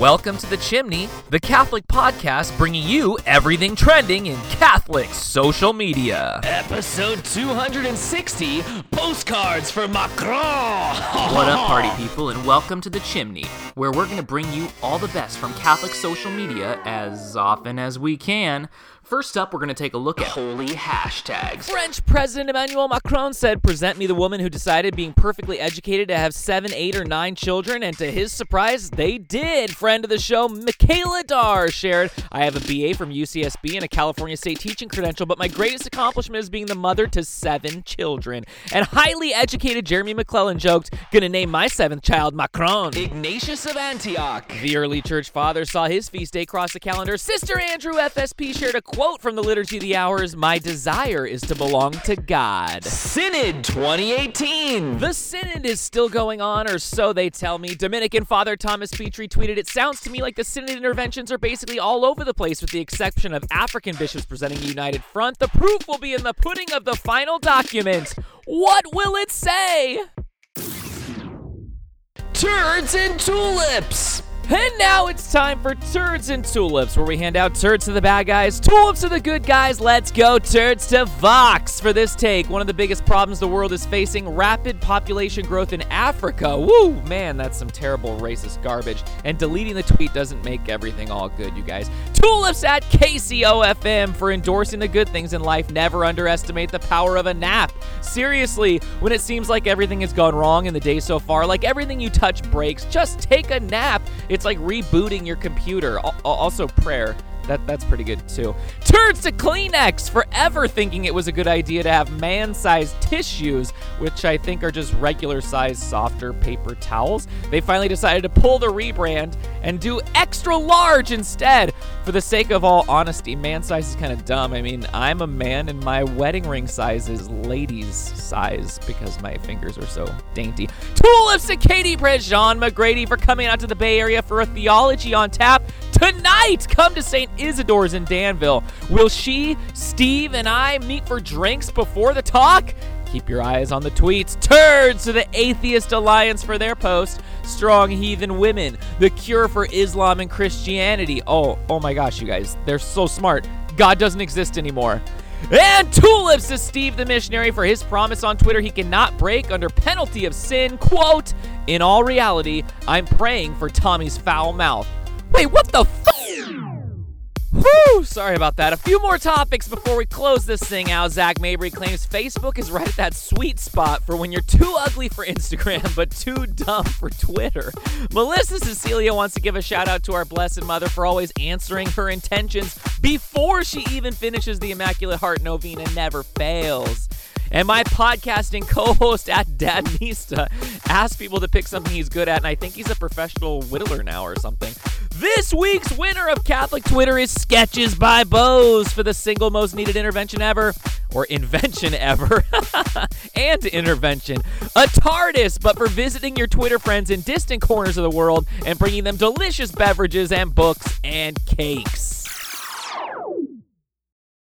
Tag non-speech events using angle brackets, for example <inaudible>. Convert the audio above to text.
Welcome to The Chimney, the Catholic podcast bringing you everything trending in Catholic social media. Episode 260 Postcards for Macron. What up, party <laughs> people, and welcome to The Chimney, where we're going to bring you all the best from Catholic social media as often as we can. First up, we're going to take a look at holy hashtags. French President Emmanuel Macron said, Present me the woman who decided, being perfectly educated, to have seven, eight, or nine children, and to his surprise, they did. Friend of the show, Michaela Dar, shared, I have a BA from UCSB and a California State teaching credential, but my greatest accomplishment is being the mother to seven children. And highly educated Jeremy McLellan joked, Gonna name my seventh child Macron. Ignatius of Antioch. The early church father saw his feast day cross the calendar. Sister Andrew FSP shared a quote from the Liturgy of the Hours My desire is to belong to God. Synod 2018. The Synod is still going on, or so they tell me. Dominican Father Thomas Petri tweeted, It sounds to me like the Synod interventions are basically all over the place, with the exception of African bishops presenting a united front. The proof will be in the pudding of the final document. What will it say? Turds and tulips. And now it's time for Turds and Tulips, where we hand out turds to the bad guys, tulips to the good guys. Let's go, turds to Vox for this take. One of the biggest problems the world is facing rapid population growth in Africa. Woo, man, that's some terrible racist garbage. And deleting the tweet doesn't make everything all good, you guys. Tulips at KCOFM for endorsing the good things in life. Never underestimate the power of a nap. Seriously, when it seems like everything has gone wrong in the day so far, like everything you touch breaks, just take a nap. It's like rebooting your computer. Also, prayer. That, that's pretty good too. Turns to Kleenex, forever thinking it was a good idea to have man sized tissues, which I think are just regular sized, softer paper towels. They finally decided to pull the rebrand and do extra large instead. For the sake of all honesty, man size is kind of dumb. I mean, I'm a man and my wedding ring size is ladies' size because my fingers are so dainty. Tulips to Katie Prejean McGrady for coming out to the Bay Area for a theology on tap tonight. Come to St. Isidore's in Danville. Will she, Steve, and I meet for drinks before the talk? Keep your eyes on the tweets. Turds to the Atheist Alliance for their post. Strong heathen women. The cure for Islam and Christianity. Oh, oh my gosh, you guys. They're so smart. God doesn't exist anymore. And tulips to Steve the missionary for his promise on Twitter he cannot break under penalty of sin. Quote, in all reality, I'm praying for Tommy's foul mouth. Wait, what the? Whew, sorry about that. A few more topics before we close this thing out. Zach Mabry claims Facebook is right at that sweet spot for when you're too ugly for Instagram <laughs> but too dumb for Twitter. Melissa Cecilia wants to give a shout out to our Blessed Mother for always answering her intentions before she even finishes the Immaculate Heart Novena never fails. And my podcasting co-host at Dadnista asked people to pick something he's good at, and I think he's a professional whittler now or something. This week's winner of Catholic Twitter is Sketches by Boze for the single most needed intervention ever, or invention ever, <laughs> and intervention. A TARDIS, but for visiting your Twitter friends in distant corners of the world and bringing them delicious beverages and books and cakes.